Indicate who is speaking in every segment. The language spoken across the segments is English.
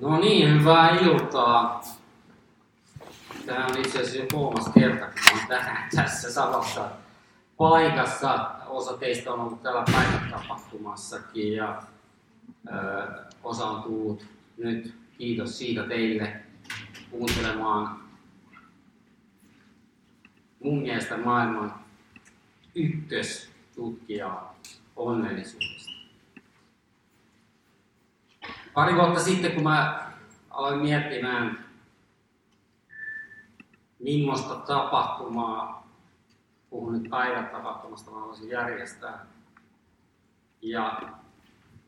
Speaker 1: No niin, hyvää iltaa. Tämä on itse asiassa jo kolmas kerta, kun olen tänään tässä samassa paikassa. Osa teistä on ollut täällä päivätapahtumassakin ja ö, osa on tullut nyt, kiitos siitä teille, kuuntelemaan mun mielestä maailman ykköstutkijaa onnellisuudesta. Pari vuotta sitten, kun mä aloin miettimään, millaista tapahtumaa, puhun nyt päivätapahtumasta, mä haluaisin järjestää, ja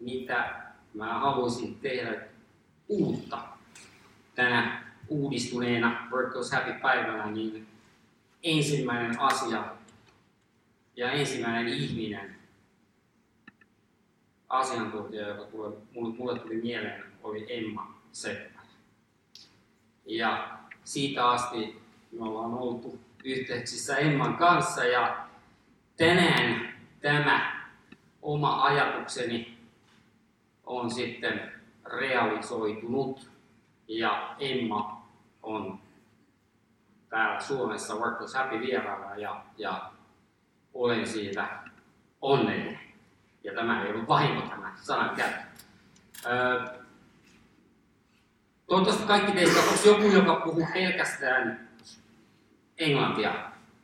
Speaker 1: mitä mä haluaisin tehdä uutta tänä uudistuneena Work Goes Happy-päivänä, niin ensimmäinen asia ja ensimmäinen ihminen, asiantuntija, joka tuli, mulle, mulle tuli mieleen, oli Emma Seppälä. Ja siitä asti me ollaan oltu yhteyksissä Emman kanssa ja tänään tämä oma ajatukseni on sitten realisoitunut ja Emma on täällä Suomessa Workforce Happy vieraana ja, ja olen siitä onnellinen. Ja tämä ei ollut vahinko tämä sanan käyttö. Öö, toivottavasti kaikki teistä, onko joku, joka puhuu pelkästään englantia,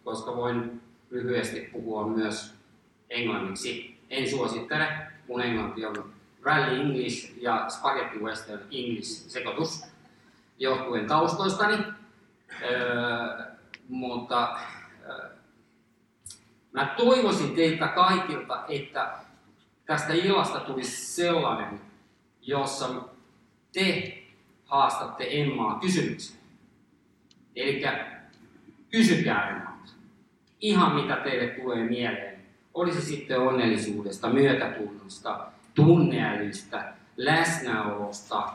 Speaker 1: koska voin lyhyesti puhua myös englanniksi. En suosittele, mun englanti on Rally English ja Spaghetti Western English sekoitus johtuen taustoistani. Öö, mutta öö, mä toivoisin teiltä kaikilta, että tästä illasta tulisi sellainen, jossa te haastatte Emmaa kysymyksen. Eli kysykää Emmalta. Ihan mitä teille tulee mieleen. Olisi sitten onnellisuudesta, myötätunnosta, tunneälystä, läsnäolosta,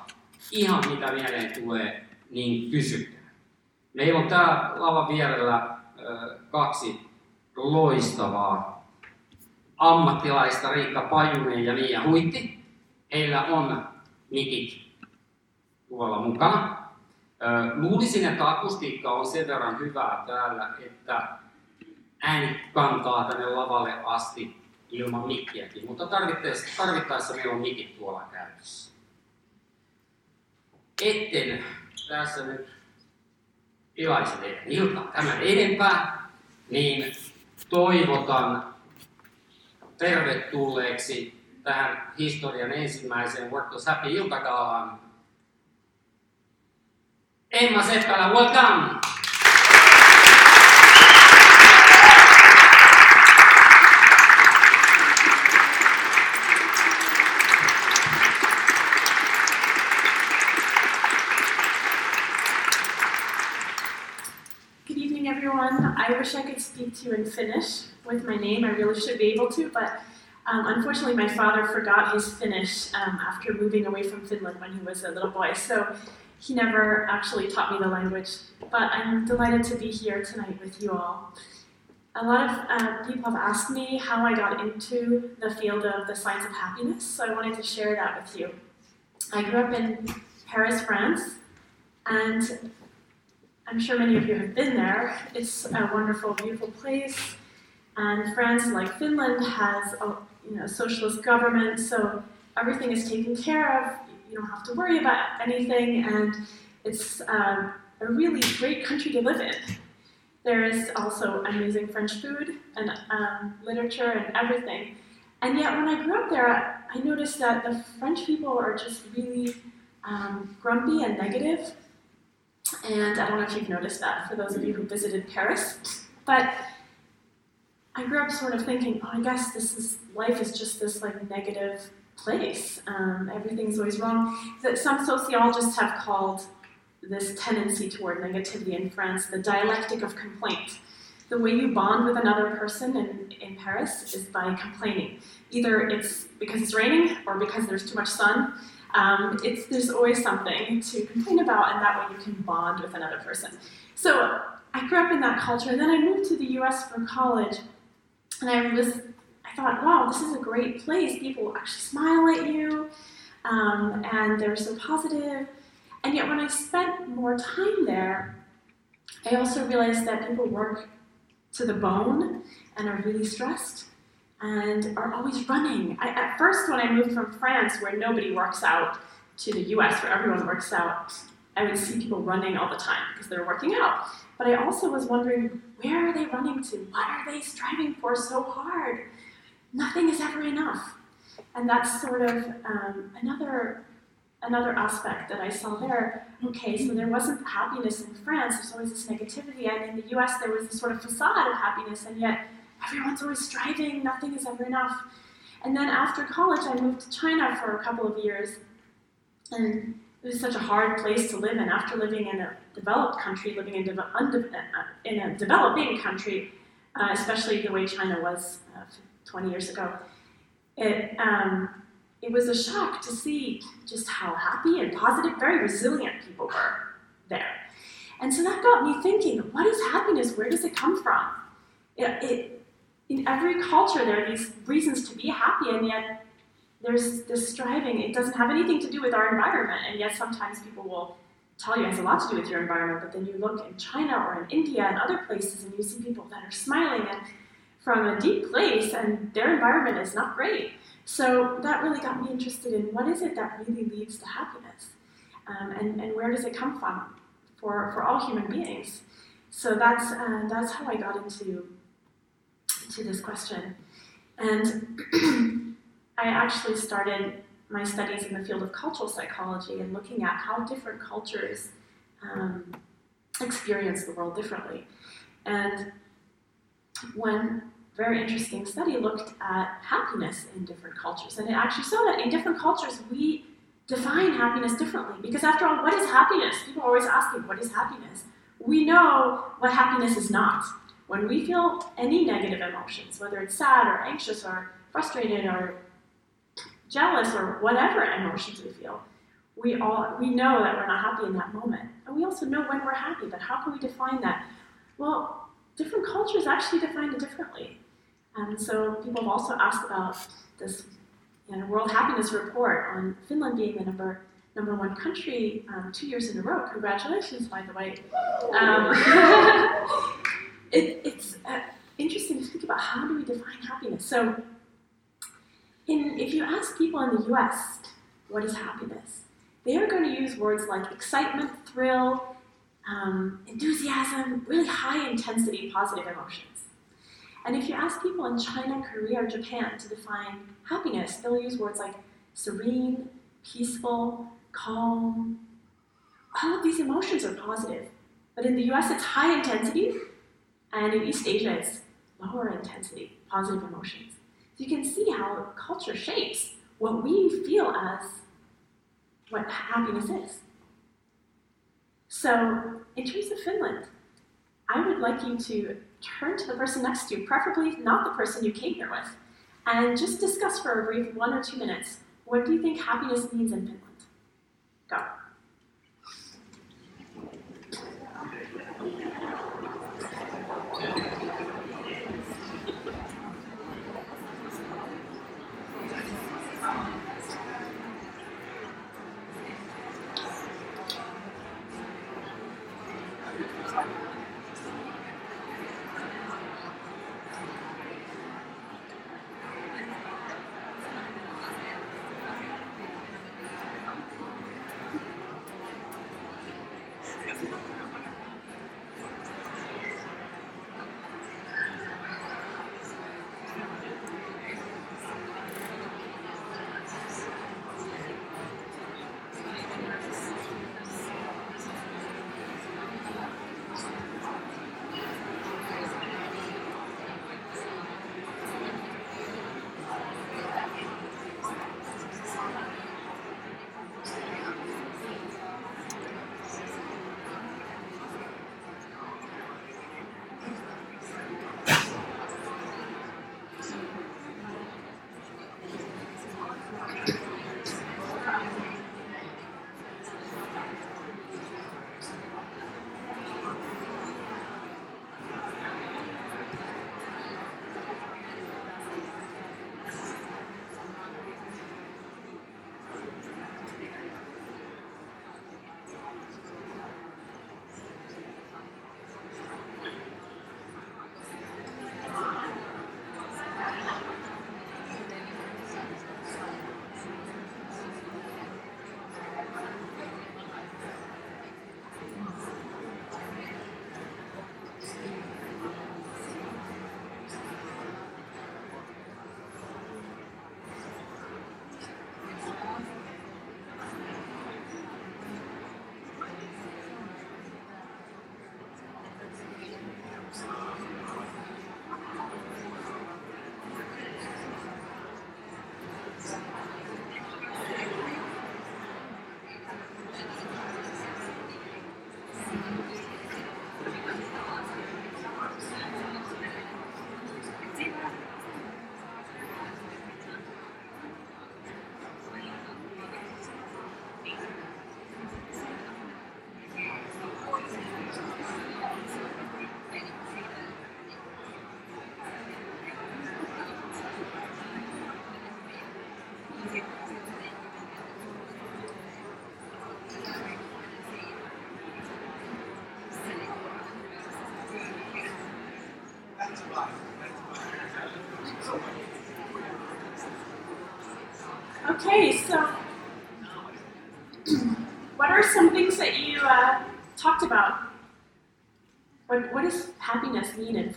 Speaker 1: ihan mitä mieleen tulee, niin kysykää. Meillä on täällä lavan vierellä kaksi loistavaa ammattilaista, Riikka Pajunen ja Liia Huitti. Heillä on mikit tuolla mukana. Luulisin, että akustiikka on sen verran hyvää täällä, että ääni kantaa tänne lavalle asti ilman mikkiäkin, mutta tarvittaessa, tarvittaessa meillä on mikit tuolla käytössä. Etten tässä nyt pilaisi teidän iltaa tämän enempää, niin toivotan tervetulleeksi tähän historian ensimmäiseen Work Happy iltakaalaan. Emma Seppälä, welcome!
Speaker 2: I wish I could speak to you in Finnish with my name. I really should be able to, but um, unfortunately, my father forgot his Finnish um, after moving away from Finland when he was a little boy. So he never actually taught me the language. But I'm delighted to be here tonight with you all. A lot of uh, people have asked me how I got into the field of the science of happiness, so I wanted to share that with you. I grew up in Paris, France, and I'm sure many of you have been there. It's a wonderful, beautiful place. And France, like Finland, has a you know, socialist government, so everything is taken care of. You don't have to worry about anything, and it's um, a really great country to live in. There is also amazing French food and um, literature and everything. And yet, when I grew up there, I noticed that the French people are just really um, grumpy and negative. and I don't know if you've noticed that for those of you who visited Paris, but I grew up sort of thinking, oh, I guess this is life is just this like negative place. Um, everything's always wrong. That some sociologists have called this tendency toward negativity in France the dialectic of complaint. The way you bond with another person in, in Paris is by complaining. Either it's because it's raining or because there's too much sun, um, it's, there's always something to complain about, and that way you can bond with another person. So I grew up in that culture, and then I moved to the U.S. for college, and I was, I thought, wow, this is a great place. People actually smile at you. um, and they're so positive. And yet, when I spent more time there, I also realized that people work to the bone and are really stressed and are always running. I, at first, when I moved from France, where nobody works out, to the US, where everyone works out, I would see people running all the time because they're working out. But I also was wondering, where are they running to? What are they striving for so hard? Nothing is ever enough. And that's sort of um, another another aspect that I saw there. Okay, so there wasn't happiness in France, there's always this negativity, and in the US there was this sort of facade of happiness, and yet everyone's always striving, nothing is ever enough. And then after college, I moved to China for a couple of years, and it was such a hard place to live in. After living in a developed country, living in, de- unde- uh, in a developing country, uh, especially the way China was uh, 20 years ago, it, um, it was a shock to see just how happy and positive, very resilient people were there. And so that got me thinking what is happiness? Where does it come from? It, it, in every culture, there are these reasons to be happy, and yet there's this striving. It doesn't have anything to do with our environment, and yet sometimes people will tell you it has a lot to do with your environment, but then you look in China or in India and other places, and you see people that are smiling and from a deep place, and their environment is not great. So that really got me interested in what is it that really leads to happiness, um, and, and where does it come from for, for all human beings. So that's uh, that's how I got into to this question, and I actually started my studies in the field of cultural psychology and looking at how different cultures um, experience the world differently. And one very interesting study looked at happiness in different cultures. And it actually saw that in different cultures, we define happiness differently. Because after all, what is happiness? People always asking, what is happiness? We know what happiness is not. When we feel any negative emotions, whether it's sad or anxious or frustrated or jealous or whatever emotions we feel, we all we know that we're not happy in that moment. And we also know when we're happy, but how can we define that? Well, different cultures actually define it differently. And so people have also asked about this you know, World Happiness Report on Finland being the number number one country um, two years in a row. Congratulations, by the way. Um, it, it's uh, interesting to think about how do we define happiness. So in, if you ask people in the US, what is happiness? They are going to use words like excitement, thrill, um, enthusiasm, really high intensity positive emotions. And if you ask people in China, Korea, or Japan to define happiness, they'll use words like serene, peaceful, calm. All of these emotions are positive. But in the US, it's high intensity, and in East Asia, it's lower intensity, positive emotions. You can see how culture shapes what we feel as what happiness is. So, in terms of Finland, I would like you to turn to the person next to you, preferably not the person you came here with, and just discuss for a brief one or two minutes what do you think happiness means in Finland?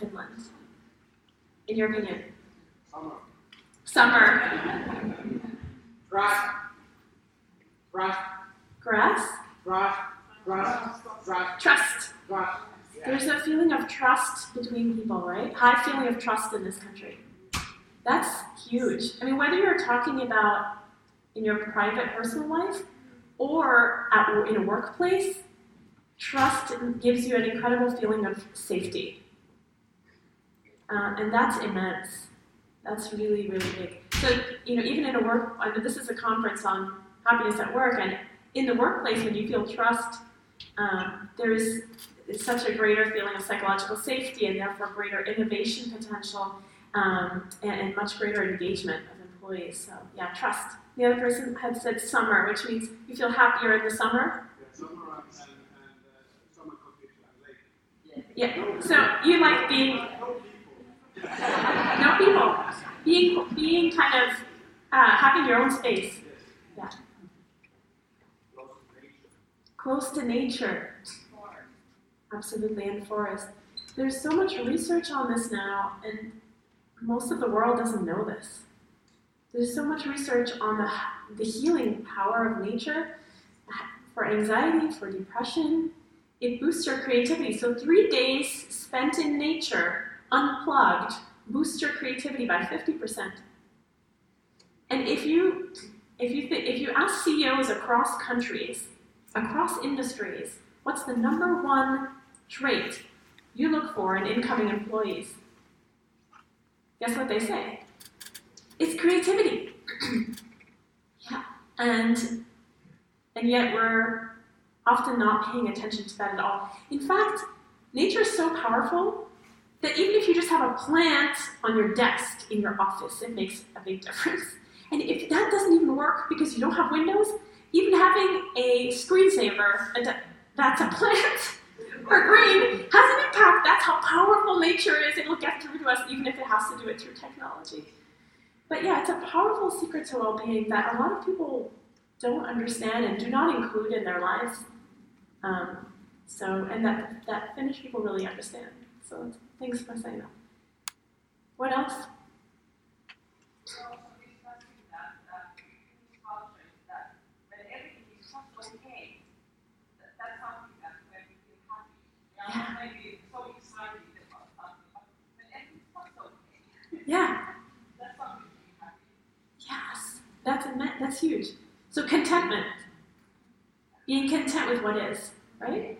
Speaker 2: Finland, in your opinion?
Speaker 3: Summer.
Speaker 2: Summer.
Speaker 3: Grass. Grass.
Speaker 2: Grass.
Speaker 3: Grass. Grass. Grass.
Speaker 2: Trust.
Speaker 3: Grass.
Speaker 2: There's a feeling of trust between people, right? High feeling of trust in this country. That's huge. I mean, whether you're talking about in your private personal life or at, in a workplace, trust gives you an incredible feeling of safety. Uh, and that's immense. That's really, really big. So, you know, even in a work, I mean, this is a conference on happiness at work, and in the workplace, when you feel trust, um, there's such a greater feeling of psychological safety and therefore greater innovation potential um, and, and, much greater engagement of employees. So, yeah, trust. The other person had said summer, which means you feel happier in the summer.
Speaker 3: Yeah, uh,
Speaker 2: Yeah, so you like being. No people. Being, being kind of uh, having your own space. Yeah. Close to nature. Absolutely, in forest. There's so much research on this now, and most of the world doesn't know this. There's so much research on the, the healing power of nature for anxiety, for depression. It boosts your creativity. So, three days spent in nature, unplugged, boosts your creativity by 50%. And if you if you th- if you ask CEOs across countries, across industries, what's the number one trait you look for in incoming employees? Guess what they say? It's creativity. yeah. And and yet we're often not paying attention to that at all. In fact, nature is so powerful that even if you just have a plant on your desk in your office, it makes a big difference. And if that doesn't even work because you don't have windows, even having a screensaver that's a plant or green has an impact. That's how powerful nature is. It'll get through to us even if it has to do it through technology. But yeah, it's a powerful secret to well being that a lot of people don't understand and do not include in their lives. Um, so, and that, that Finnish people really understand. So, thanks for saying that. What else? Yeah. Yes, that's that's huge. So contentment, being content with what is, right?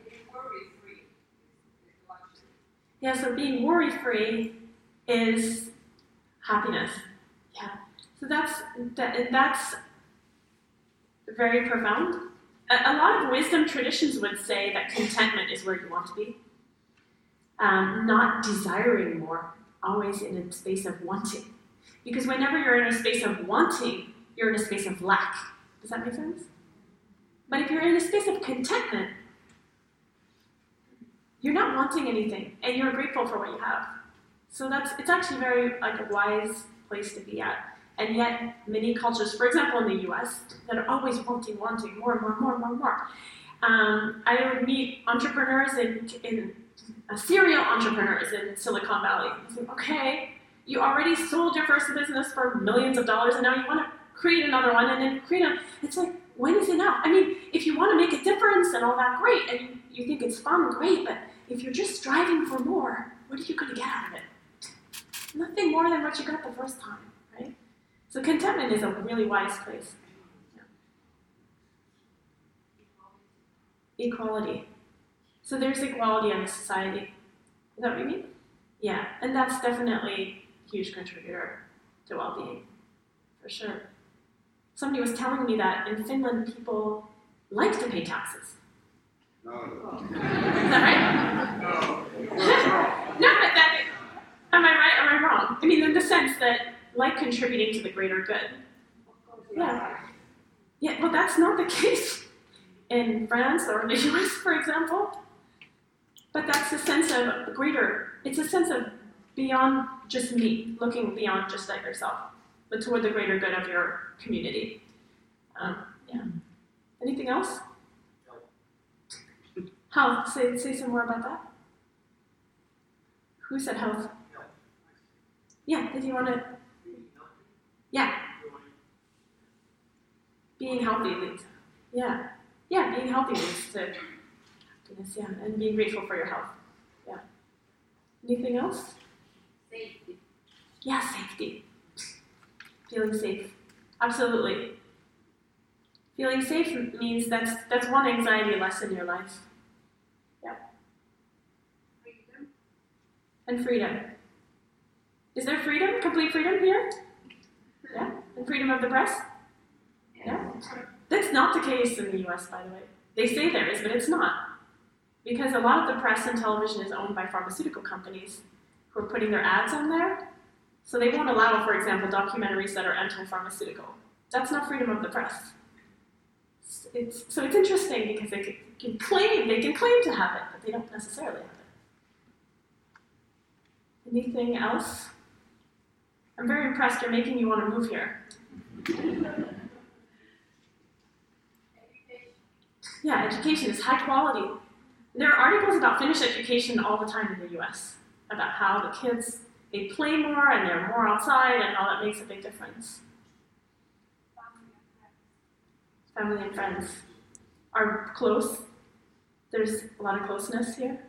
Speaker 2: Yeah. So being worry free is happiness. Yeah. So that's that, that's very profound. A, a, lot of wisdom traditions would say that contentment is where you want to be, um, not desiring more always in a space of wanting. Because whenever you're in a space of wanting, you're in a space of lack. Does that make sense? But if you're in a space of contentment, you're not wanting anything and you're grateful for what you have. So that's it's actually very like a wise place to be at. And yet many cultures, for example in the US, that are always wanting, wanting, more, and more, more, more, more. Um, I would meet entrepreneurs in, in uh, serial entrepreneurs in Silicon Valley. Like, okay, you already sold your first business for millions of dollars, and now you want to create another one, and then create a. It's like, when is enough? I mean, if you want to make a difference and all that, great, and you think it's fun, great. But if you're just striving for more, what are you going to get out of it? Nothing more than what you got the first time, right? So contentment is a really wise place. Equality. So there's equality in the society. Is that what you mean? Yeah, and that's definitely a huge contributor to well-being, for sure. Somebody was telling me that in Finland people like to pay taxes.
Speaker 3: No.
Speaker 2: Is that right? No. no, but that, am I right or am I wrong? I mean, in the sense that like contributing to the greater good. Yeah. Yeah, well, that's not the case in France or the US, for example. But that's a sense of greater, it's a sense of beyond just me, looking beyond just at yourself, but toward the greater good of your community. Um, yeah. Anything else? Health. Say, say some more about that. Who said health? Yeah, did you want to? Yeah, being healthy leads. Yeah, yeah, being healthy leads to happiness. Yeah, and being grateful for your health. Yeah. Anything else?
Speaker 4: Safety.
Speaker 2: Yeah, safety. Feeling safe. Absolutely. Feeling safe means that's that's one anxiety less in your life.
Speaker 4: Freedom.
Speaker 2: And freedom. Is there freedom? Complete freedom here? Yeah. And freedom of the press? Yeah. That's not the case in the US, by the way. They say there is, but it's not. Because a lot of the press and television is owned by pharmaceutical companies who are putting their ads on there. So they won't allow, for example, documentaries that are anti-pharmaceutical. That's not freedom of the press. It's, so it's interesting because they can, can claim they can claim to have it, but they don't necessarily have it. Anything else? I'm very impressed. You're making me want to move here. Yeah, education is high quality. There are articles about Finnish education all the time in the US about how the kids they play more and they're more outside and how that makes a big difference. Family and friends are close. There's a lot of closeness here.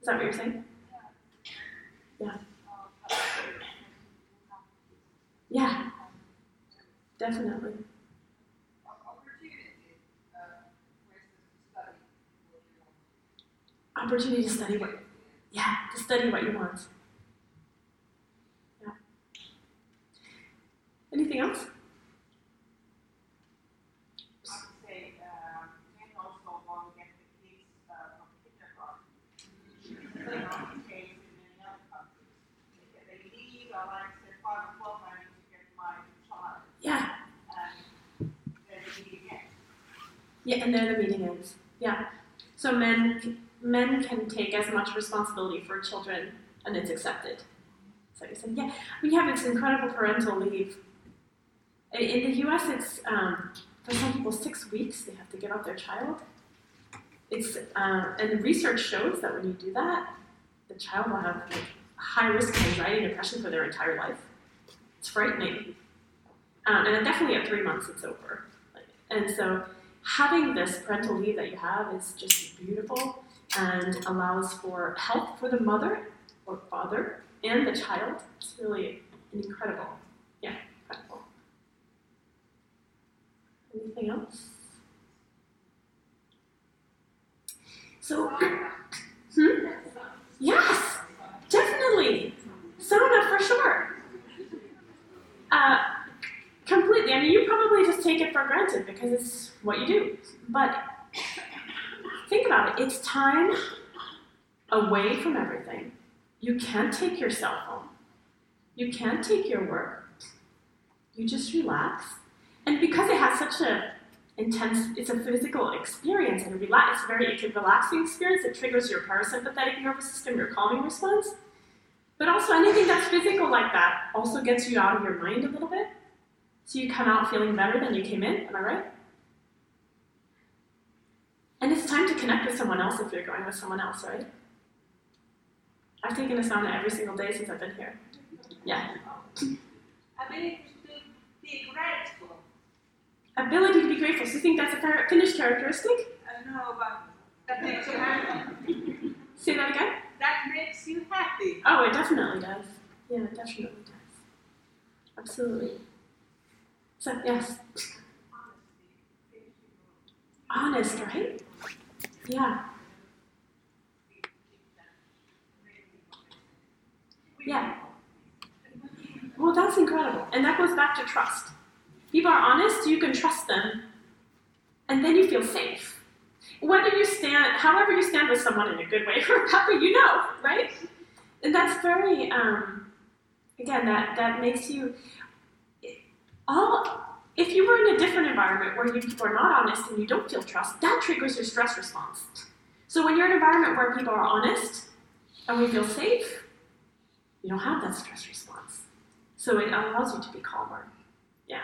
Speaker 2: Is that what you're saying? Yeah. Yeah, definitely. Opportunity to study what, yeah, to study what you want. Yeah. Anything else?
Speaker 5: say, um, and also want to get the kids, uh, from kindergarten. You know, in case in many other countries. They, they leave, or like, say, five o'clock, I need to get my child,
Speaker 2: Yeah,
Speaker 5: and then they leave again.
Speaker 2: Yeah, and then the meeting ends. Yeah. So men men can take as much responsibility for children, and it's accepted. So you said, yeah, we have this incredible parental leave. In- the U.S., it's um, for some people six weeks. They have to give up their child. It's uh, and the research shows that when you do that, the child will have like, high risk of anxiety and depression for their entire life. It's frightening. Um, and then definitely at three months, it's over. And so having this parental leave that you have is just beautiful and allows for help for the mother or father and the child. It's really incredible. Yeah, incredible. Anything else? So, hmm? Yes, definitely. Sauna for sure. Uh, completely. I mean, you probably just take it for granted because it's what you do. But think about it. It's time away from everything. You can't take your cell phone. You can't take your work. You just relax. And because it has such a intense, it's a physical experience and relax, it's a very it's a relaxing experience. It triggers your parasympathetic nervous system, your calming response. But also anything that's physical like that also gets you out of your mind a little bit. So you come out feeling better than you came in, am I right? And it's time to connect with someone else if you're going with someone else, right? I've taken a sauna every single day since I've been here. Yeah.
Speaker 5: Ability to be grateful.
Speaker 2: Ability to be grateful. So you think that's a Finnish characteristic?
Speaker 5: I don't know, but that makes you happy.
Speaker 2: Say that again?
Speaker 5: That makes you happy.
Speaker 2: Oh, it definitely does. Yeah, it definitely does. Absolutely. So, yes, honest, right? Yeah, yeah. Well, that's incredible. And that goes back to trust. People are honest, you can trust them, and then you feel safe. Whether you stand, however you stand with someone in a good way or a bad way, you know, right? And that's very, um, again, that, that makes you, all, if you were in a different environment where you people are not honest and you don't feel trust, that triggers your stress response. So when you're in an environment where people are honest and we feel safe, you don't have that stress response. So it allows you to be calmer. Yeah.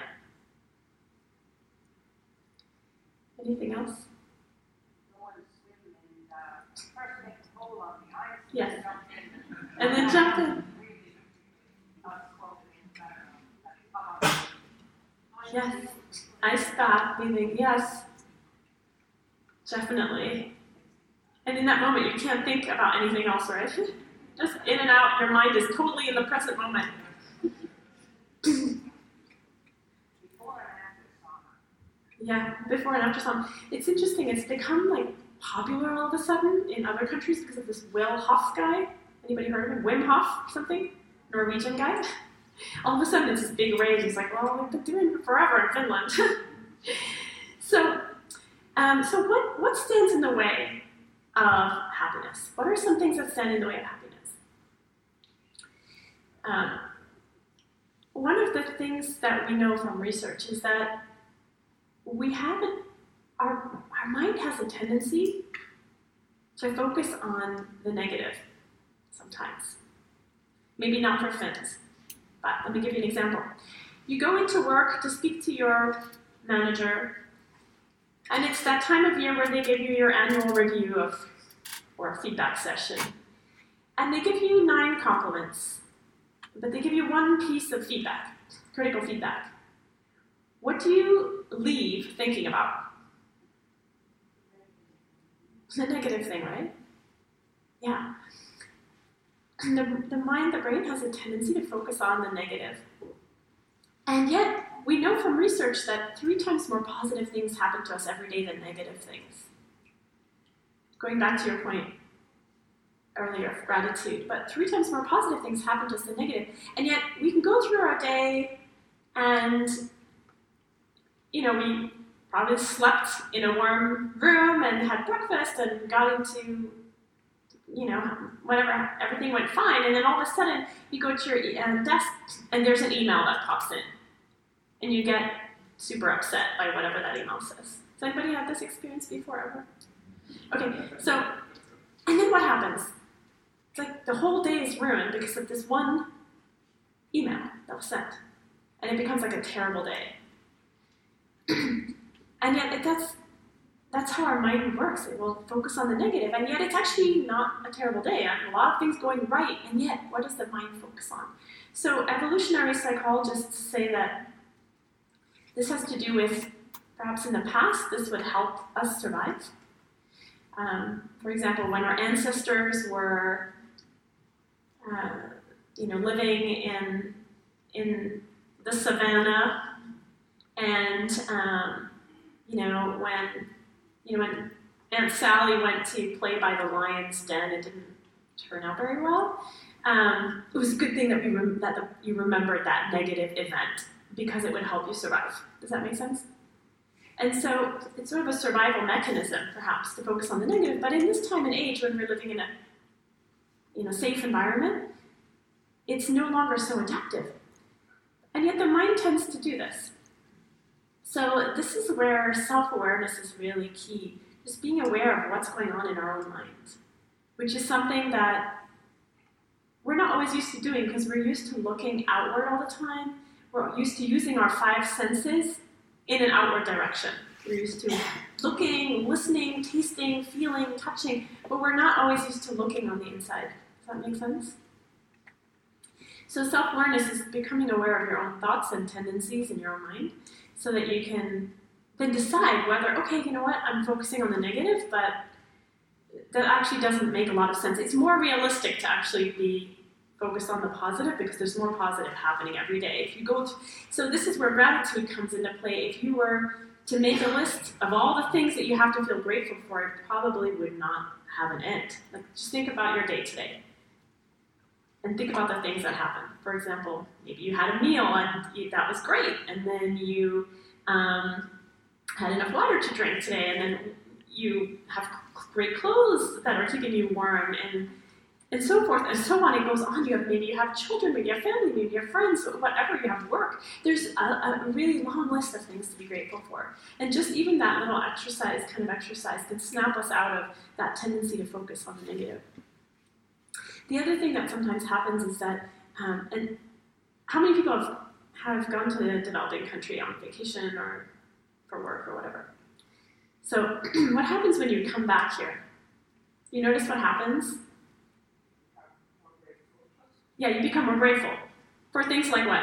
Speaker 2: Anything else?
Speaker 5: And swim and, first make a hole on the ice.
Speaker 2: Yes.
Speaker 5: and jump in.
Speaker 2: And then jump in.
Speaker 5: Really, uh, close and, uh, come up.
Speaker 2: Yes. Ice bath, breathing, yes. Definitely. And in that moment, you can't think about anything else, right? Just in and out, your mind is totally in the present moment.
Speaker 5: Before and after sauna.
Speaker 2: Yeah, before and after sauna. It's interesting, it's become like popular all of a sudden in other countries because of this Will Hof guy. Anybody heard of him? Wim Hof or something? Norwegian guy? All of a sudden it's this big rage. He's like, well, we've been doing it forever in Finland. so, um, so what, what stands in the way of happiness? What are some things that stand in the way of happiness? Um, one of the things that we know from research is that we have a, our, our mind has a tendency to focus on the negative sometimes. Maybe not for Finns, but let me give you an example. You go into work to speak to your manager, and it's that time of year where they give you your annual review of or feedback session. And they give you nine compliments, but they give you one piece of feedback, critical feedback. What do you leave thinking about? The negative thing, right? Yeah. The, the mind, the brain has a tendency to focus on the negative. And yet, we know from research that three times more positive things happen to us every day than negative things. Going back to your point earlier of gratitude, but three times more positive things happen to us than negative. And yet, we can go through our day and, you know, we probably slept in a warm room and had breakfast and got into you know, whatever, everything went fine, and then all of a sudden you go to your uh, desk and there's an email that pops in, and you get super upset by whatever that email says. Has anybody had this experience before ever? Okay, so, and then what happens? It's like the whole day is ruined because of this one email that was sent, and it becomes like a terrible day. and yet, it, that's that's how our mind works. It will focus on the negative, and yet it's actually not a terrible day. A lot of things going right, and yet what does the mind focus on? So evolutionary psychologists say that this has to do with perhaps in the past this would help us survive. Um, for example, when our ancestors were, uh, you know, living in in the savannah, and um, you know when you know, when Aunt Sally went to play by the lion's den, it didn't turn out very well. Um, it was a good thing that we rem- that the, you remembered that negative event because it would help you survive. Does that make sense? And so it's sort of a survival mechanism, perhaps, to focus on the negative. But in this time and age, when we're living in a you know safe environment, it's no longer so adaptive. And yet the mind tends to do this. So this is where self-awareness is really key. Just being aware of what's going on in our own mind, which is something that we're not always used to doing because we're used to looking outward all the time. We're used to using our five senses in an outward direction. We're used to looking, listening, tasting, feeling, touching, but we're not always used to looking on the inside. Does that make sense? So self awareness is becoming aware of your own thoughts and tendencies in your own mind so that you can then decide whether, okay, you know what, I'm focusing on the negative, but that actually doesn't make a lot of sense. It's more realistic to actually be focused on the positive because there's more positive happening every day. If you go, to, so this is where gratitude comes into play. If you were to make a list of all the things that you have to feel grateful for, it probably would not have an end. Like just think about your day today and think about the things that happen. For example, maybe you had a meal and you, that was great, and then you um, had enough water to drink today, and then you have great clothes that are keeping you warm, and and so forth and so on. It goes on. You have maybe you have children, maybe you have family, maybe you have friends, whatever. You have work. There's a, a really long list of things to be grateful for, and just even that little exercise, kind of exercise, can snap us out of that tendency to focus on the negative. The other thing that sometimes happens is that, um, and how many people have, have gone to a developing country on vacation or for work or whatever? So, what happens when you come back here? You notice what happens? Yeah, you become more grateful for things like what?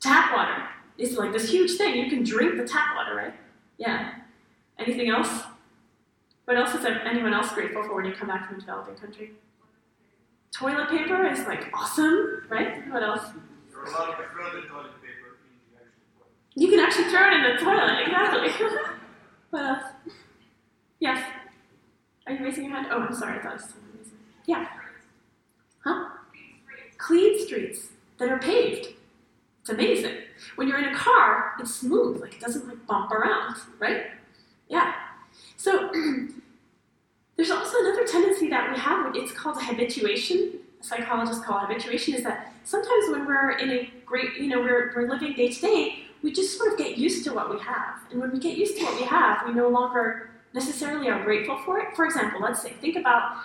Speaker 2: Tap water is like this huge thing. You can drink the tap water, right? Yeah. Anything else? What else is anyone else grateful for when you come back from a developing country? Toilet paper is like awesome, right? What else? You can actually throw it in the toilet, exactly. what else? Yes. Are you raising your hand? Oh, I'm sorry, I thought I was someone. Yeah. Huh? Clean streets that are paved. It's amazing. When you're in a car, it's smooth, like it doesn't like bump around, right? Yeah. So there's also another It's called habituation. Psychologists call it habituation. Is that sometimes when we're in a great, you know, we're, we're living day to day, we just sort of get used to what we have. And when we get used to what we have, we no longer necessarily are grateful for it. For example, let's say, think about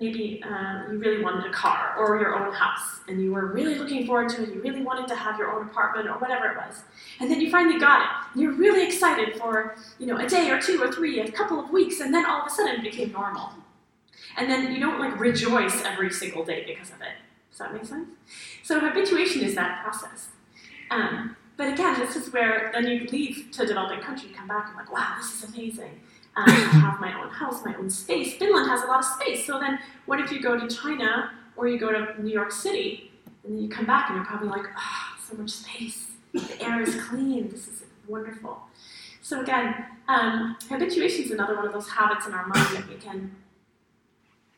Speaker 2: maybe um, you really wanted a car or your own house and you were really looking forward to it, you really wanted to have your own apartment or whatever it was. And then you finally got it. And you're really excited for, you know, a day or two or three, a couple of weeks, and then all of a sudden it became normal. And then you don't like rejoice every single day because of it. Does that make sense? So habituation is that process. Um, but again, this is where then you leave to a developing country, come back and like, wow, this is amazing. Um, I have my own house, my own space. Finland has a lot of space. So then, what if you go to China or you go to New York City, and then you come back and you're probably like, oh, so much space. The air is clean. This is wonderful. So again, um, habituation is another one of those habits in our mind that we can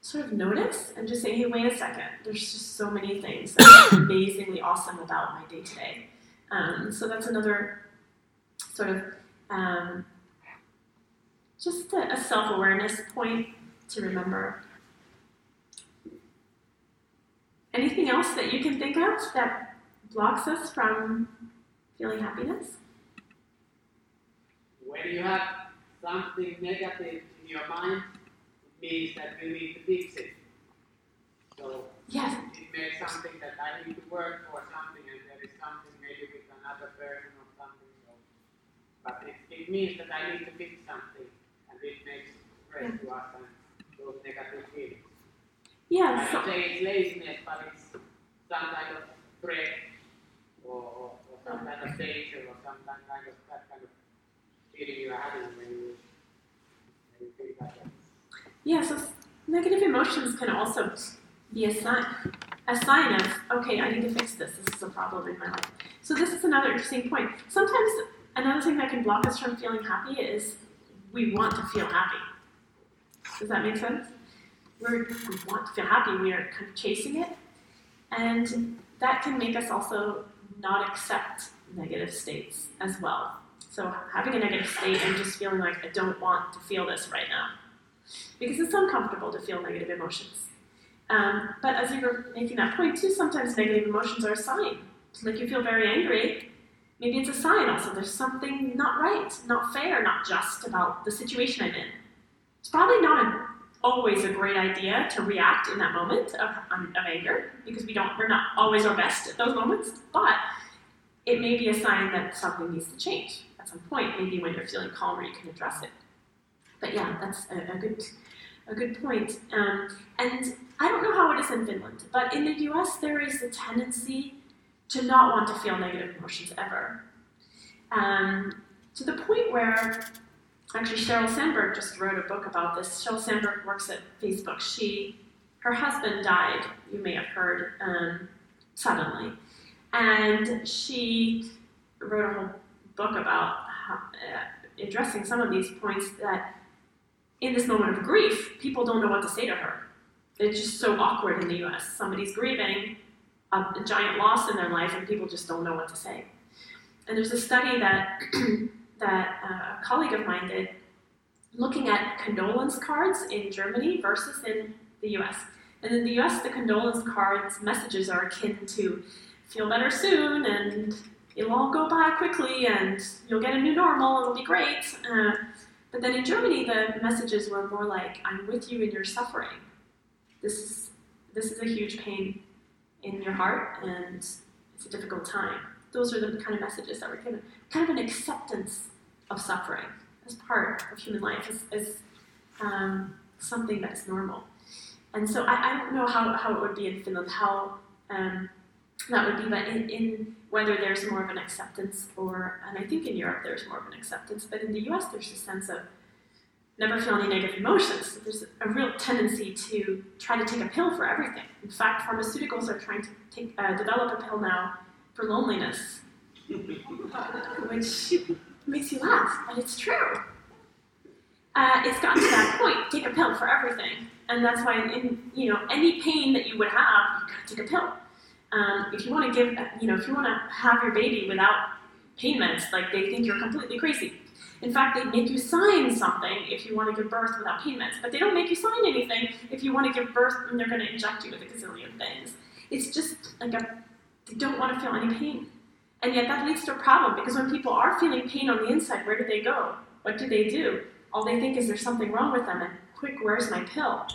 Speaker 2: sort of notice and just say, hey, wait a second. There's just so many things that are amazingly awesome about my day to day. So that's another sort of um, just a, a self awareness point to remember. Anything else that you can think of that blocks us from feeling happiness?
Speaker 6: When you have something negative in your mind, it means that you need to fix it. So
Speaker 2: yes.
Speaker 6: it makes something that I need to work for something, and there is something maybe with another person or something. So, but it, it means that I need to fix something and it makes stress to us and those negative feelings.
Speaker 2: Yes.
Speaker 6: I say it's laziness, but it's some kind of threat or, or, some kind of danger or some kind of that kind of feeling you are having when you, when you feel like that.
Speaker 2: Yeah, so negative emotions can also be a sign, a sign of, okay, I need to fix this. This is a problem in my life. So this is another interesting point. Sometimes another thing that can block us from feeling happy is we want to feel happy. Does that make sense? We're, we want to feel happy, we are kind of chasing it. And that can make us also not accept negative states as well. So having a negative state and just feeling like I don't want to feel this right now. Because it's uncomfortable to feel negative emotions. Um, but as you were making that point too, sometimes negative emotions are a sign. Like you feel very angry, Maybe it's a sign also there's something not right, not fair, not just about the situation I'm in. It's probably not always a great idea to react in that moment of, um, of anger because we don't, we're not always our best at those moments, but it may be a sign that something needs to change at some point. Maybe when you're feeling calmer, you can address it. But yeah, that's a, a good a good point. Um, and I don't know how it is in Finland, but in the U.S. there is a tendency to not want to feel negative emotions ever. Um, to the point where, actually, Sheryl Sandberg just wrote a book about this. Sheryl Sandberg works at Facebook. She, her husband died, you may have heard, um, suddenly. And she wrote a whole book about how, uh, addressing some of these points that in this moment of grief, people don't know what to say to her. It's just so awkward in the US. Somebody's grieving, a, a giant loss in their life and people just don't know what to say. And there's a study that that uh, a colleague of mine did looking at condolence cards in Germany versus in the US. And in the US, the condolence cards messages are akin to feel better soon and it'll all go by quickly and you'll get a new normal, and it'll be great. Uh, but then in Germany, the messages were more like, I'm with you in your suffering. This is, this is a huge pain in your heart and it's a difficult time. Those are the kind of messages that we're given. Kind of an acceptance of suffering. as part of human life, as, as um, something that's normal. And so I, I don't know how, how it would be in Finland, how um, that would be, but in, in whether there's more of an acceptance or, and I think in Europe there's more of an acceptance, but in the US there's a sense of never feel any negative emotions. There's a real tendency to try to take a pill for everything. In fact, pharmaceuticals are trying to take, uh, develop a pill now for loneliness, which makes you laugh, but it's true. Uh, it's gotten to that point. Take a pill for everything, and that's why, in, you know, any pain that you would have, you gotta take a pill. Um, if you want to give, you know, if you want to have your baby without pain meds, like they think you're completely crazy. In fact, they make you sign something if you want to give birth without pain meds, but they don't make you sign anything if you want to give birth and they're going to inject you with a gazillion things. It's just like a, they don't want to feel any pain. And yet that leads to a problem because when people are feeling pain on the inside, where do they go? What do they do? All they think is there's something wrong with them and quick, where's my pill?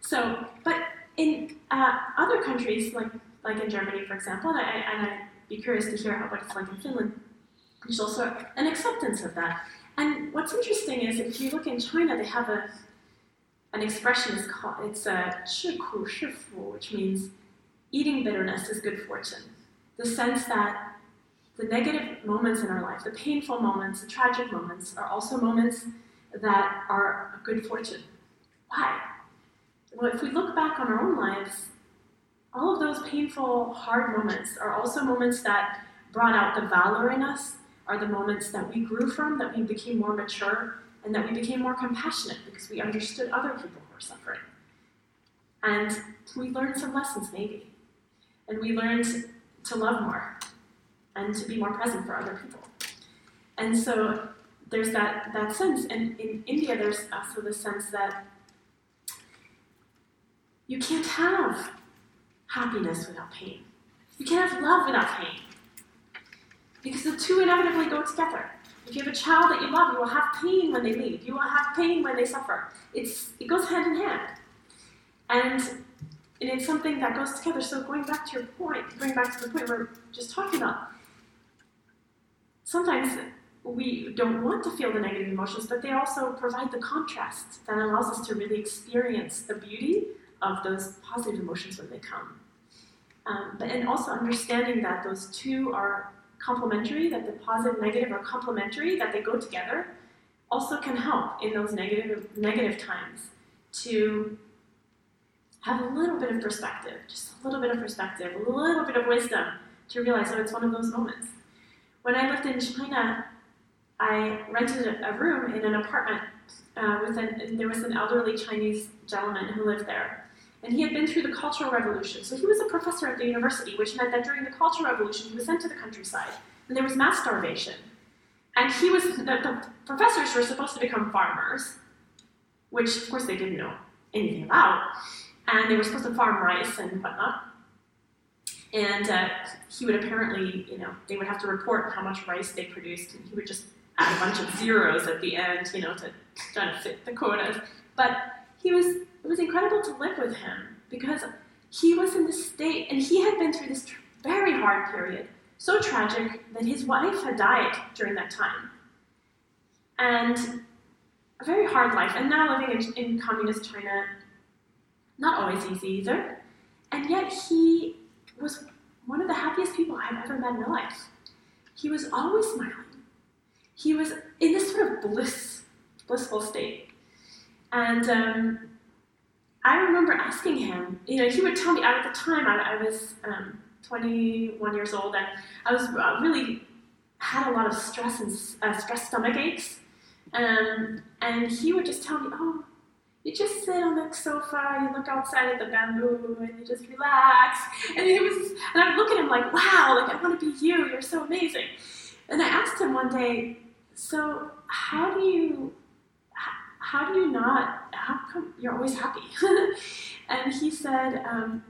Speaker 2: So, but in uh, other countries, like like in Germany, for example, and, I, and I'd be curious to hear how what it's like in Finland, there's also an acceptance of that. And what's interesting is if you look in China, they have a an expression is called it's a 吃苦是福, which means eating bitterness is good fortune. The sense that the negative moments in our life, the painful moments, the tragic moments, are also moments that are a good fortune. Why? Well, if we look back on our own lives, all of those painful, hard moments are also moments that brought out the valor in us, are the moments that we grew from, that we became more mature, and that we became more compassionate because we understood other people who were suffering. And we learned some lessons, maybe. And we learned to love more and to be more present for other people. And so there's that, that sense. And in India, there's also the sense that you can't have happiness without pain. You can't have love without pain. Because the two inevitably go together. If you have a child that you love, you will have pain when they leave. You will have pain when they suffer. It's, it goes hand in hand. And, and it's something that goes together. So going back to your point, going back to the point we're just talking about, sometimes we don't want to feel the negative emotions, but they also provide the contrast that allows us to really experience the beauty of those positive emotions when they come. Um, but and also understanding that those two are complementary, that the positive and negative are complementary, that they go together, also can help in those negative negative times to have a little bit of perspective, just a little bit of perspective, a little bit of wisdom to realize, oh, it's one of those moments. When I lived in China, I rented a room in an apartment uh, with an, there was an elderly Chinese gentleman who lived there. And he had been through the Cultural Revolution. So he was a professor at the university, which meant that during the Cultural Revolution, he was sent to the countryside. And there was mass starvation. And he was, the, the professors were supposed to become farmers, which of course they didn't know anything about. And they were supposed to farm rice and whatnot. And uh, he would apparently, you know, they would have to report how much rice they produced, and he would just add a bunch of zeros at the end, you know, to try to fit the quotas. But he was it was incredible to live with him because he was in this state and he had been through this very hard period, so tragic that his wife had died during that time. And a very hard life, and now living in, in communist China, not always easy either. And yet he was one of the happiest people I've ever met in my life. He was always smiling. He was in this sort of bliss, blissful state. And um, I remember asking him, you know, he would tell me, at the time I, I was um, 21 years old and I was uh, really had a lot of stress and uh, stress stomach aches. Um, and he would just tell me, oh, you just sit on the sofa, you look outside at the bamboo, and you just relax. And he was, and I would look at him like, wow, like I want to be you. You're so amazing. And I asked him one day, so how do you how do you not, how come you're always happy? and he said, um,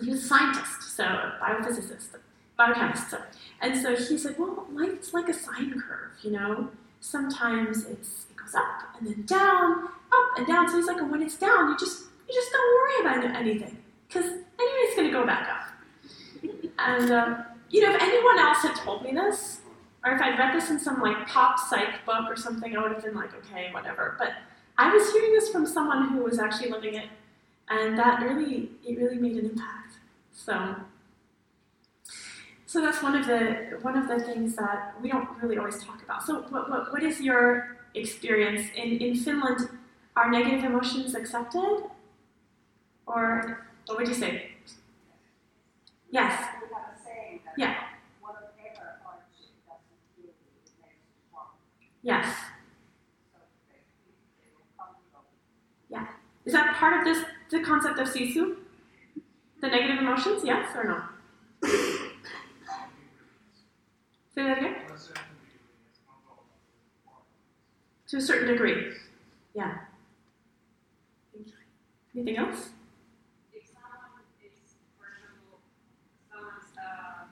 Speaker 2: he was a scientist, so a biophysicist, biochemist. So. And so he said, well, life's like a sine curve, you know? Sometimes it's, it goes up and then down, up and down. So he's like, when it's down, you just, you just don't worry about anything because anyway, it's going to go back up. and, um, you know, if anyone else had told me this, or if I'd read this in some like pop psych book or something, I would have been like, okay, whatever. But I was hearing this from someone who was actually living it, and that really, it really made an impact. So, so that's one of the one of the things that we don't really always talk about. So, what, what, what is your experience in in Finland? Are negative emotions accepted, or what would you say? Yes.
Speaker 4: We have a saying that
Speaker 2: Yeah.
Speaker 4: whatever hardship doesn't kill you, it makes you strong.
Speaker 2: Yes.
Speaker 4: Go.
Speaker 2: Is that part of this the concept of sisu? The negative emotions, yes or no? Say that again? To a certain degree. Yeah. Anything else?
Speaker 7: if someone is, for example, someone's uh,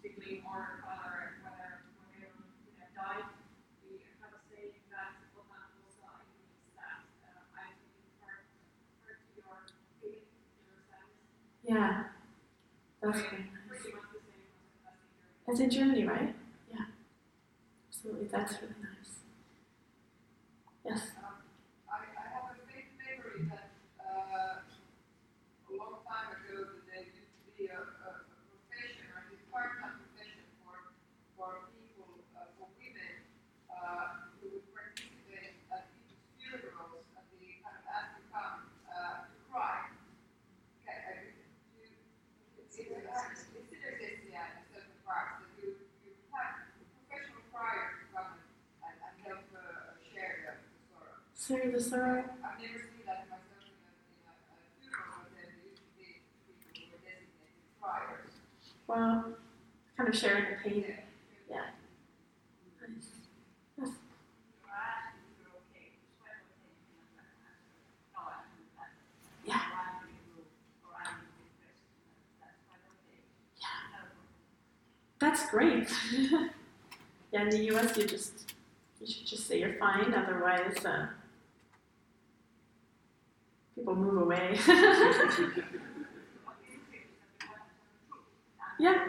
Speaker 7: sibling or father, whether whether you know, died, we have a saying that what that also means that uh, I think hurt hurt your feeling, your sense.
Speaker 2: Yeah. That's very nice.
Speaker 7: Pretty much the same as in
Speaker 2: That's in Germany, right? Yeah. Absolutely. That's really nice. Yes.
Speaker 8: I, I have a vague memory that uh, a long time ago that there used to be a, a, a profession, or a part-time profession for for people, uh, for women uh, who would participate at people's funerals and they kind of asked to come uh, to cry. Okay, I, you, it's, it's, it's considered this, yeah, in certain parts that you you have professional criers come and, and help uh, share the, the sorrow.
Speaker 2: Sarah the sorrow.
Speaker 8: I've never seen that myself in a, in a, a funeral, but there used to be people who were designated criers.
Speaker 2: Wow. Kind of sharing the pain.
Speaker 8: Yeah.
Speaker 2: Yes. Yeah. That's great. yeah, in the US, you just you should just say you're fine. Otherwise, uh, people move away. yeah,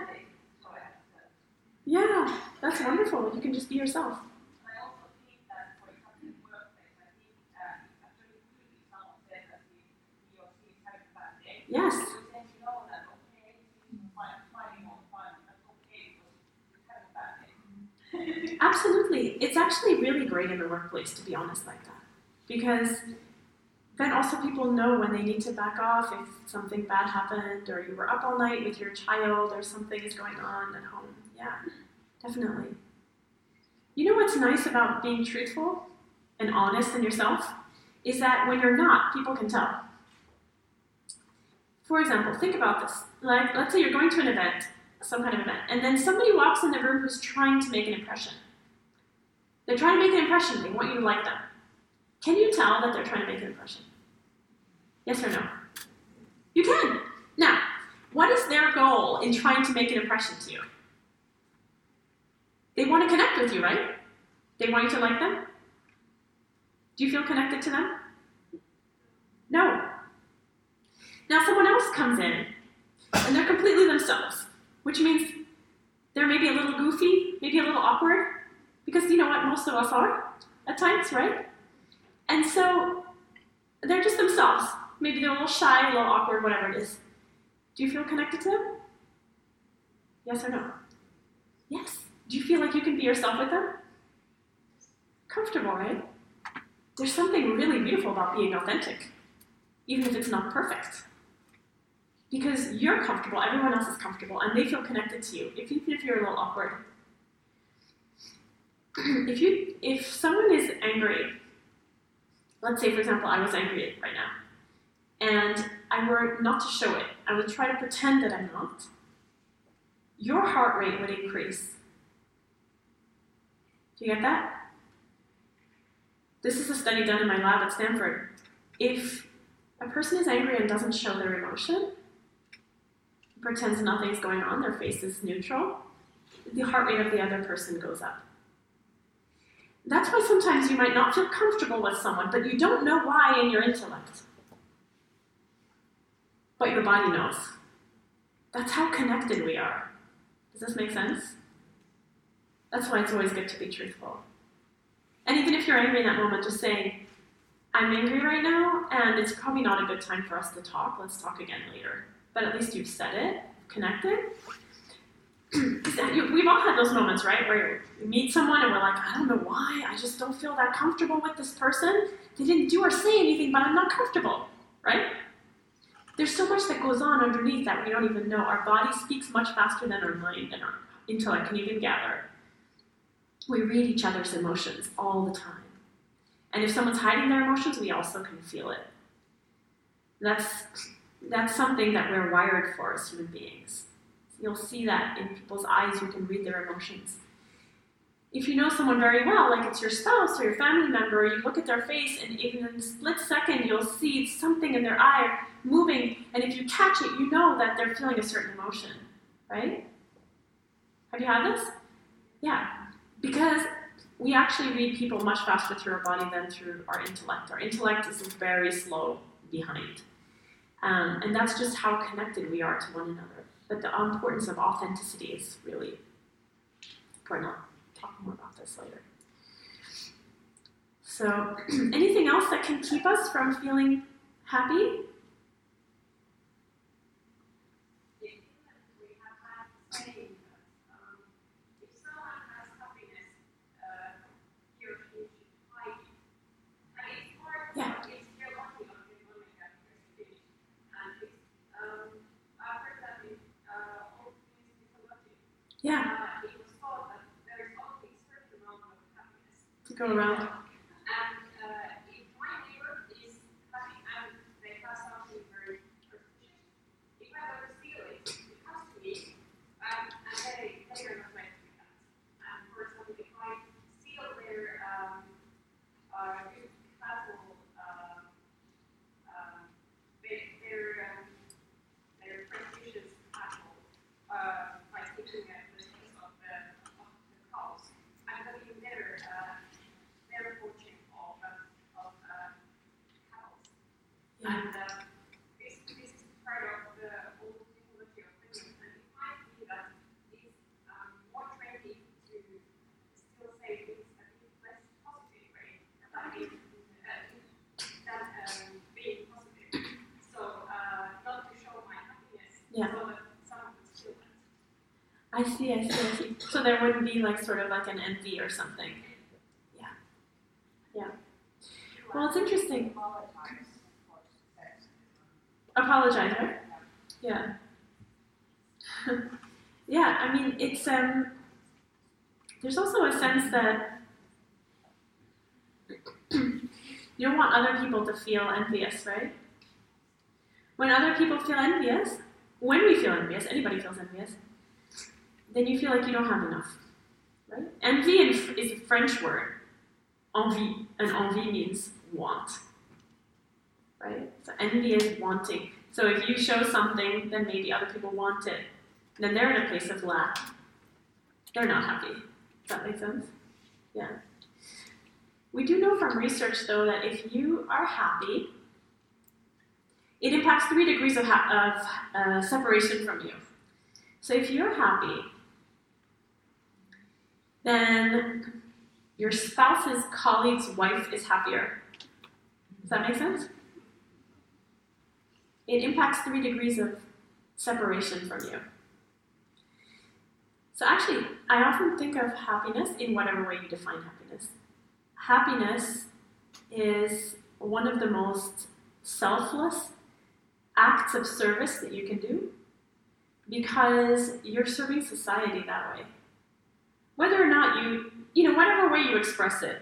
Speaker 2: yeah, that's wonderful. You can just be yourself.
Speaker 7: I also think that, for example, in workplace, I think uh, it's actually good if someone says that he, he or she is having a bad day.
Speaker 2: Yes,
Speaker 7: Because then you know that, okay, he's fine, fighting all the time, that's okay, because he's having a bad day.
Speaker 2: absolutely. It's actually really great in the workplace to be honest like that, because then also people know when they need to back off if something bad happened or you were up all night with your child or something is going on at home. Yeah, definitely. You know what's nice about being truthful and honest in yourself is that when you're not, people can tell. For example, think about this. Like, let's say you're going to an event, some kind of event, and then somebody walks in the room who's trying to make an impression. They're trying to make an impression. They want you to like them. Can you tell that they're trying to make an impression? Yes or no? You can. Now, what is their goal in trying to make an impression to you? They want to connect with you, right? They want you to like them? Do you feel connected to them? No. Now, someone else comes in and they're completely themselves, which means they're maybe a little goofy, maybe a little awkward, because you know what most of us are at times, right? And so they're just themselves. Maybe they're a little shy, a little awkward, whatever it is. Do you feel connected to them? Yes or no? Yes. Do you feel like you can be yourself with them? Comfortable, right? There's something really beautiful about being authentic, even if it's not perfect. Because you're comfortable, everyone else is comfortable, and they feel connected to you, even if you're a little awkward. if you if someone is angry, let's say for example I was angry right now, and I were not to show it, I would try to pretend that I'm not, your heart rate would increase. Do you get that? This is a study done in my lab at Stanford. If a person is angry and doesn't show their emotion, pretends nothing's going on, their face is neutral, the heart rate of the other person goes up. That's why sometimes you might not feel comfortable with someone, but you don't know why in your intellect. But your body knows. That's how connected we are. Does this make sense? That's why it's always good to be truthful. And even if you're angry in that moment, just saying, I'm angry right now, and it's probably not a good time for us to talk. Let's talk again later. But at least you've said it, connected. We've all had those moments, right, where you meet someone and we're like, I don't know why, I just don't feel that comfortable with this person. They didn't do or say anything, but I'm not comfortable, right? There's so much that goes on underneath that we don't even know. Our body speaks much faster than our mind and our intellect can even gather. We read each other's emotions all the time. And if someone's hiding their emotions, we also can feel it. That's, that's something that we're wired for as human beings. You'll see that in people's eyes, you can read their emotions. If you know someone very well, like it's your spouse or your family member, you look at their face, and even in a split second, you'll see something in their eye moving, and if you catch it, you know that they're feeling a certain emotion, right? Have you had this? Yeah. Because we actually read people much faster through our body than through our intellect. Our intellect is very slow behind. Um, and that's just how connected we are to one another. But the importance of authenticity is really important. I'll talk more about this later. So, anything else that can keep us from feeling happy?
Speaker 7: we have had saying that um, if someone has happiness, uh, he or she should hide it. And it's more
Speaker 2: Yeah.
Speaker 7: it's you're lucky on the moment that you're finished. And it's um, I've heard that in uh, old Finnish mythology.
Speaker 2: Yeah,
Speaker 7: Uh, it was thought that there is only a certain amount of happiness.
Speaker 2: to go around.
Speaker 7: And uh, if my neighbor is happy and they have something very prestigious, if I don't steal it, it comes to me, um, and they, they are not like to that. And for example, if I steal their um, uh, good castle, um, um, their, their, um, their prestigious castle, uh, by taking a the piece of the, of the cows, I'm looking their, uh, their fortune of, uh, of uh, cows.
Speaker 2: Yeah.
Speaker 7: And uh, this, this is part of the old mythology of Finland, and it might be that it's um, more trendy to still say things a bit less positive way than being, uh, than um, being positive. So uh, not to show my happiness,
Speaker 2: Yeah.
Speaker 7: so that someone would steal it.
Speaker 2: I see, I see, I see. So there wouldn't be like sort of like an envy or something. Yeah. Yeah. Well, it's interesting.
Speaker 5: Apologize.
Speaker 2: Apologize, right? Yeah. yeah, I mean, it's, um, there's also a sense that you don't want other people to feel envious, right? When other people feel envious, when we feel envious, anybody feels envious, then you feel like you don't have enough, right? Envy is a French word, envie, and envie means want, right? So envy is wanting. So if you show something, then maybe other people want it. Then they're in a place of lack. They're not happy. Does that make sense? Yeah. We do know from research, though, that if you are happy, it impacts three degrees of, ha- of uh, separation from you. So if you're happy, then your spouse's colleague's wife is happier. Does that make sense? It impacts three degrees of separation from you. So, actually, I often think of happiness in whatever way you define happiness. Happiness is one of the most selfless acts of service that you can do because you're serving society that way. Whether or not you, you know, whatever way you express it,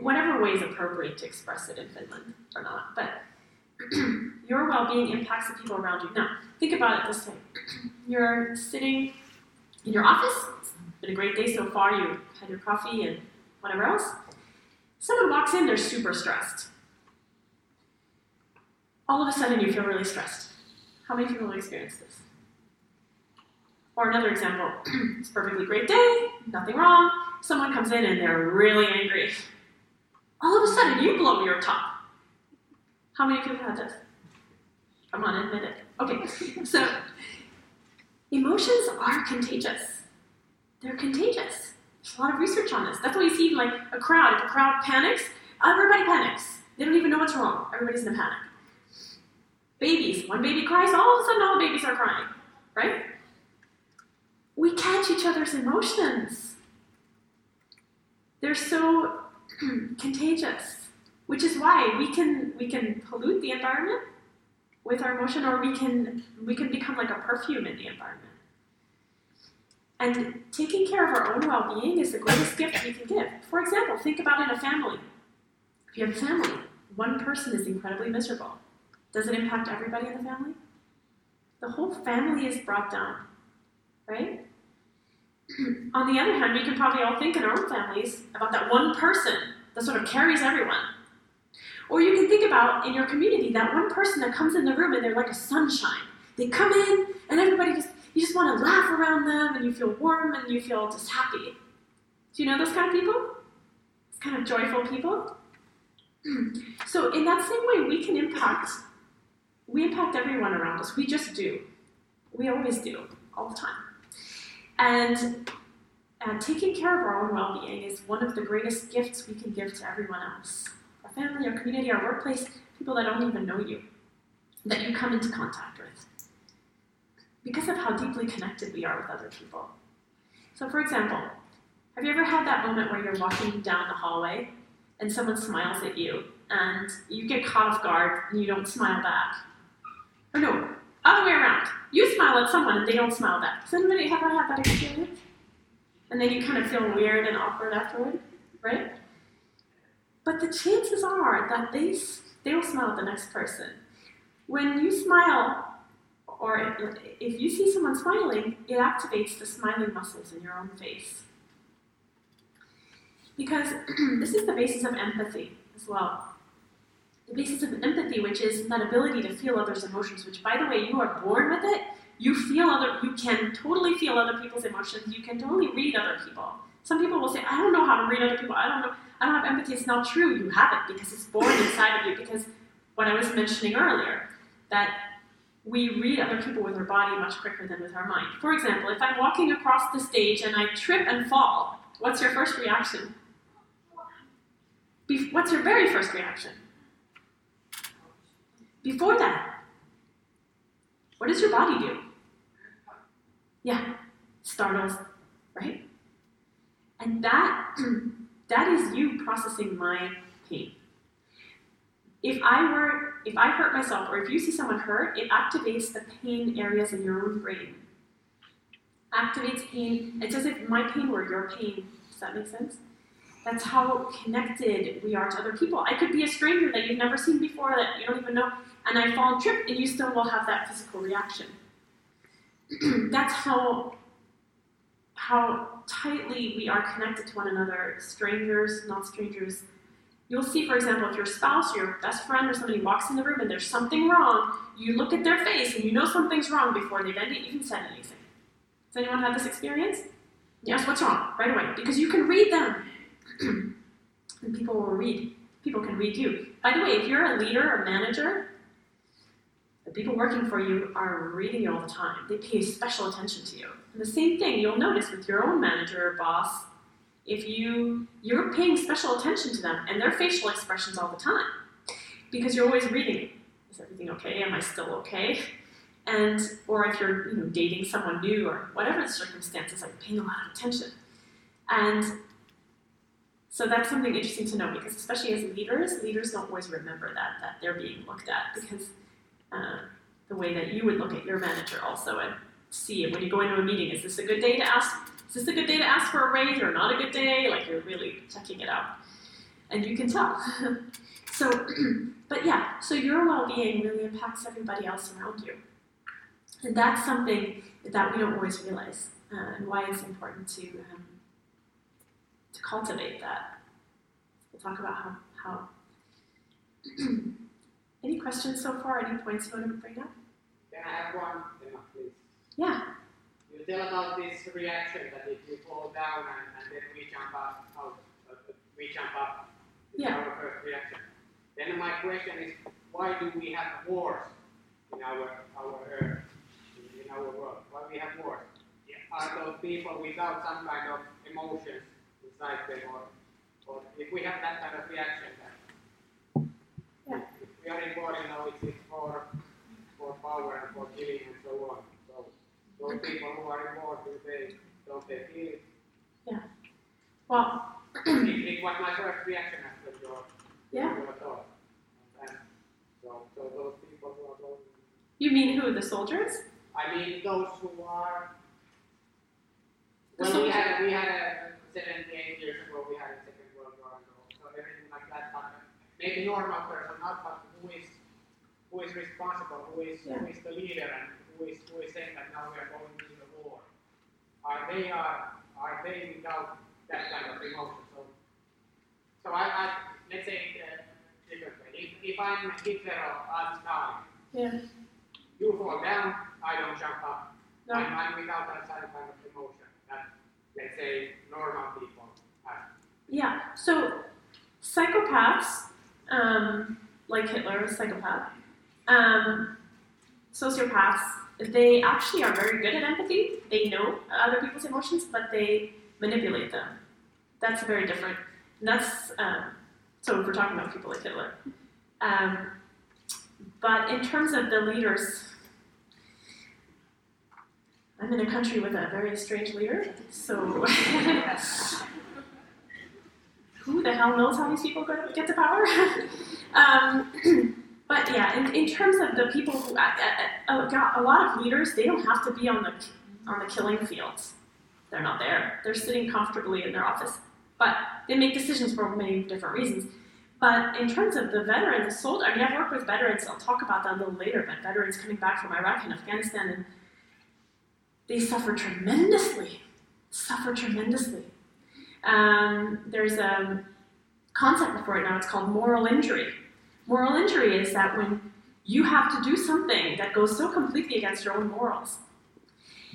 Speaker 2: whatever way is appropriate to express it in Finland or not, but your well being impacts the people around you. Now, think about it this way you're sitting in your office, it's been a great day so far, you had your coffee and whatever else. Someone walks in, they're super stressed. All of a sudden, you feel really stressed. How many people have experienced this? Or another example, it's a perfectly great day, nothing wrong. Someone comes in and they're really angry. All of a sudden, you blow your top. How many people have had this? Come on, admit it. Okay, so emotions are contagious. They're contagious. There's a lot of research on this. That's why you see like a crowd. If a crowd panics, everybody panics. They don't even know what's wrong. Everybody's in a panic. Babies, one baby cries, all of a sudden all the babies are crying, right? We catch each other's emotions. They're so contagious, which is why we can we can pollute the environment with our emotion, or we can we can become like a perfume in the environment. And taking care of our own well-being is the greatest gift we can give. For example, think about in a family. If you have a family, one person is incredibly miserable. Does it impact everybody in the family? The whole family is brought down, right? On the other hand, we can probably all think in our own families about that one person that sort of carries everyone. Or you can think about in your community that one person that comes in the room and they're like a sunshine. They come in and everybody just you just want to laugh around them and you feel warm and you feel just happy. Do you know those kind of people? Those kind of joyful people? So in that same way we can impact we impact everyone around us. We just do. We always do, all the time. And uh, taking care of our own well being is one of the greatest gifts we can give to everyone else our family, our community, our workplace, people that don't even know you, that you come into contact with. Because of how deeply connected we are with other people. So, for example, have you ever had that moment where you're walking down the hallway and someone smiles at you and you get caught off guard and you don't smile back? Or no, other way around. You smile at someone and they don't smile back. Has anybody ever had that experience? And then you kind of feel weird and awkward afterward, right? But the chances are that they, they will smile at the next person. When you smile, or if you see someone smiling, it activates the smiling muscles in your own face. Because this is the basis of empathy as well the basis of empathy, which is that ability to feel others' emotions, which by the way, you are born with it. You feel other you can totally feel other people's emotions. You can totally read other people. Some people will say, I don't know how to read other people, I don't know, I don't have empathy. It's not true. You have it because it's born inside of you, because what I was mentioning earlier, that we read other people with our body much quicker than with our mind. For example, if I'm walking across the stage and I trip and fall, what's your first reaction? What's your very first reaction? Before that, what does your body do? Yeah, startles, right? And that that is you processing my pain. If I were if I hurt myself or if you see someone hurt, it activates the pain areas in your own brain. Activates pain. It's as if my pain were your pain. Does that make sense? That's how connected we are to other people. I could be a stranger that you've never seen before, that you don't even know, and I fall and trip, and you still will have that physical reaction. That's how how tightly we are connected to one another, strangers, not strangers. You'll see, for example, if your spouse or your best friend or somebody walks in the room and there's something wrong, you look at their face and you know something's wrong before they've even said anything. Has anyone had this experience? Yes, what's wrong? Right away. Because you can read them. and people will read. People can read you. By the way, if you're a leader or manager, the people working for you are reading you all the time. They pay special attention to you. And the same thing you'll notice with your own manager or boss. If you you're paying special attention to them and their facial expressions all the time, because you're always reading. Is everything okay? Am I still okay? And or if you're you know dating someone new or whatever the circumstances, like paying a lot of attention. And so that's something interesting to know because especially as leaders, leaders don't always remember that that they're being looked at because uh, the way that you would look at your manager also and see it when you go into a meeting. Is this a good day to ask? Is this a good day to ask for a raise or not a good day? Like you're really checking it out, and you can tell. so, but yeah, so your well-being really impacts everybody else around you, and that's something that we don't always realize, uh, and why it's important to um, to cultivate that. We'll talk about how how. Any questions so far? Any points you want to bring up?
Speaker 6: Can I have one, Emma, please?
Speaker 2: Yeah.
Speaker 6: You tell about this reaction that if you fall down and, and then we jump up, out, uh, we jump up. It's
Speaker 2: Yeah.
Speaker 6: our first reaction. Then my question is, why do we have wars in our our earth, in our world? Why we have wars? Are those people without some kind of emotions inside them or, or if we have that kind of reaction that
Speaker 2: Yeah.
Speaker 6: if we are in war, you know, it's, it's for, for power and for killing and so on. So those people who are in war, do they, don't they feel it?
Speaker 2: Well,
Speaker 6: it, it was my first reaction after your,
Speaker 2: yeah.
Speaker 6: your talk. And so, so those people who are going,
Speaker 2: You mean who? The soldiers?
Speaker 6: I mean those who are,
Speaker 2: The
Speaker 6: well, we had, we had a 78 years ago, we had a Second World War and all, so everything like that, maybe normal person, not but who is, who is responsible, who is, who is the leader and who is, who is saying that now we are going into the war. Are they, are, are they without that kind of emotion? So, so I, I let's say it uh, differently. If, if I'm Hitler or I'm Stalin,
Speaker 2: Yeah.
Speaker 6: you fall down, I don't jump up.
Speaker 2: No.
Speaker 6: I'm, I'm without that kind of emotion that, let's say, normal people have.
Speaker 2: Yeah. So psychopaths, um, like Hitler, was a psychopath. Um, sociopaths, they actually are very good at empathy. They know other people's emotions, but they manipulate them. That's very different. And that's um, so if we're talking about people like Hitler. Um, but in terms of the leaders, I'm in a country with a very strange leader, so who the hell knows how these people get to power? um, but yeah, in, in terms of the people who, uh, uh, uh, a lot of leaders, they don't have to be on the on the killing fields. They're not there. They're sitting comfortably in their office, but they make decisions for many different reasons. But in terms of the veterans, sold. I mean, I've worked with veterans. I'll talk about that a little later. But veterans coming back from Iraq and Afghanistan, and they suffer tremendously. Suffer tremendously. Um, there's a concept for it now. It's called moral injury. Moral injury is that when you have to do something that goes so completely against your own morals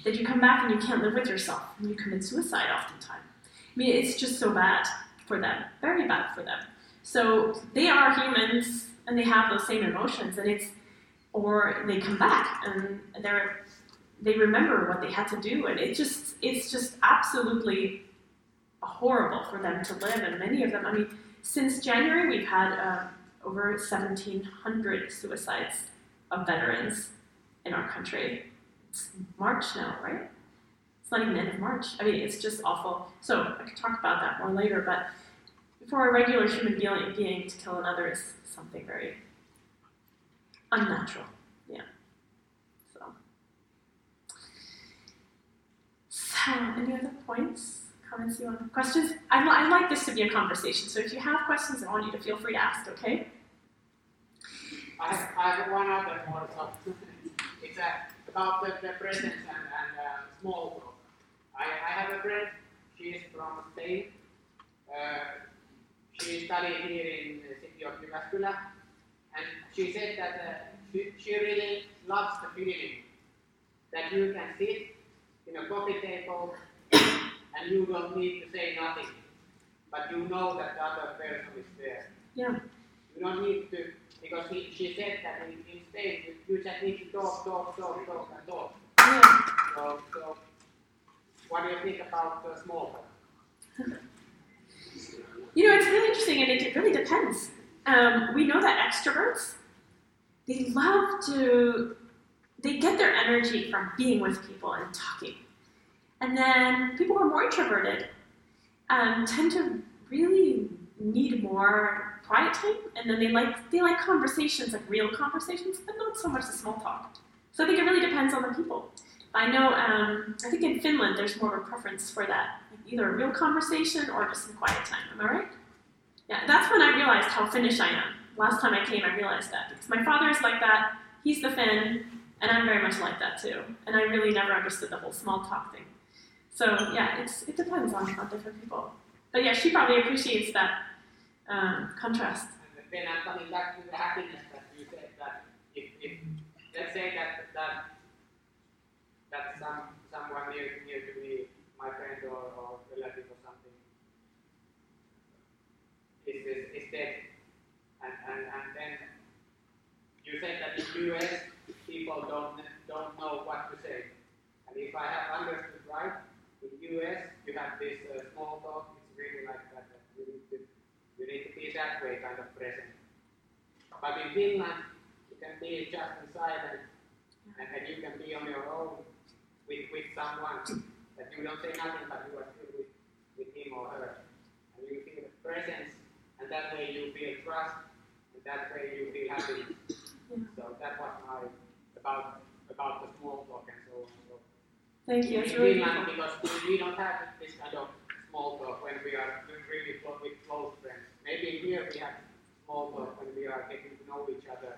Speaker 2: that you come back and you can't live with yourself and you commit suicide oftentimes. I mean, it's just so bad for them, very bad for them. So they are humans and they have those same emotions, and it's or they come back and they're they remember what they had to do, and it just it's just absolutely horrible for them to live. And many of them, I mean, since January, we've had uh, over 1,700 suicides of veterans in our country. It's March now, right? It's not even end of March. I mean, it's just awful. So I could talk about that more later, but for a regular human being, to kill another is something very unnatural. Yeah. So, any other points, comments you want? Questions? I'd, I'd like this to be a conversation. So if you have questions, I want you to feel free to ask. Okay?
Speaker 6: I have, I have one other more it's about the, the presence and, and uh, small talk. I, I have a friend, she is from Spain. Uh, she studied here in the city of Jyväskylä, and she said that uh, she, she really loves the feeling that you can sit in a coffee table and you don't need to say nothing, but you know that the other person is there.
Speaker 2: Yeah.
Speaker 6: You don't need to, because he, she said that in, in Spain, you, you just need to talk, talk, talk, talk, and talk.
Speaker 2: Yeah.
Speaker 6: So, so what do you think about uh, small talk?
Speaker 2: You know, it's really interesting, and it, it really depends. Um, we know that extroverts, they love to, they get their energy from being with people and talking. And then people who are more introverted um, tend to really need more quiet time, and then they like they like conversations, like real conversations, but not so much the small talk. So I think it really depends on the people. I know, um, I think in Finland there's more of a preference for that, either a real conversation or just some quiet time. Am I right? Yeah, that's when I realized how Finnish I am. Last time I came, I realized that because my father is like that. He's the Finn, and I'm very much like that too. And I really never understood the whole small talk thing. So yeah, it's it depends on, on different people. But yeah, she probably appreciates that um, contrast.
Speaker 6: And then I'm coming back to the happiness that you said that if, if let's say that that that some someone near near to me, my friend or, or relative or something, is is, is dead, and, and and then you said that in US people don't don't know what to say, and if I have understood right, in US you have this uh, small talk, it's really need to be that way kind of present. But in Finland, you can be just in silence, and then you can be on your own with, with someone that you don't say nothing, but you are still with, with him or her. And you feel the presence, and that way you feel trust, and that way you feel happiness.
Speaker 2: Yeah.
Speaker 6: So that was my about about the small talk and so on. So
Speaker 2: Thank you.
Speaker 6: in
Speaker 2: It's really
Speaker 6: Finland, because we, don't have this kind of small talk when we are really close with close friends. Maybe here we have small talk when we are getting know each other.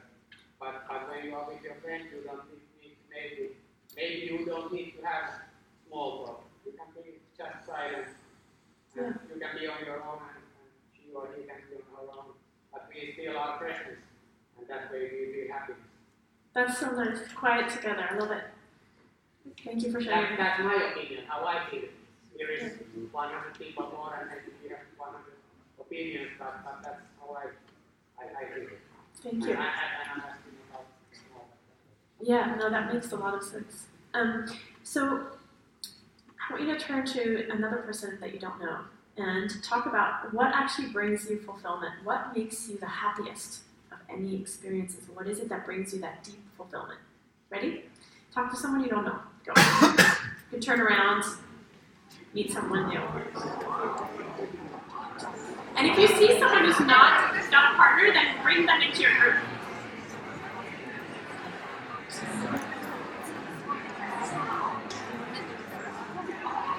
Speaker 6: But, but when you are with your friends, you don't need, maybe maybe you don't need to have small talk. You can be just silent. And you can be on your own, and, and she or he can be on her own. But we still are present, and that way we feel happy.
Speaker 2: That's so nice. Quiet together. I love it. Thank you for
Speaker 6: That,
Speaker 2: sharing.
Speaker 6: that's my opinion, how I feel. There is 100 people more and maybe we have 100 opinions, but, but that's how I, I, I feel.
Speaker 2: Thank you. Yeah, no, that makes a lot of sense. Um, so I want you to turn to another person that you don't know and talk about what actually brings you fulfillment. What makes you the happiest of any experiences? What is it that brings you that deep fulfillment? Ready? Talk to someone you don't know. Go. you can turn around, meet someone new. And if you see someone who's not not a partner, then bring them into your group.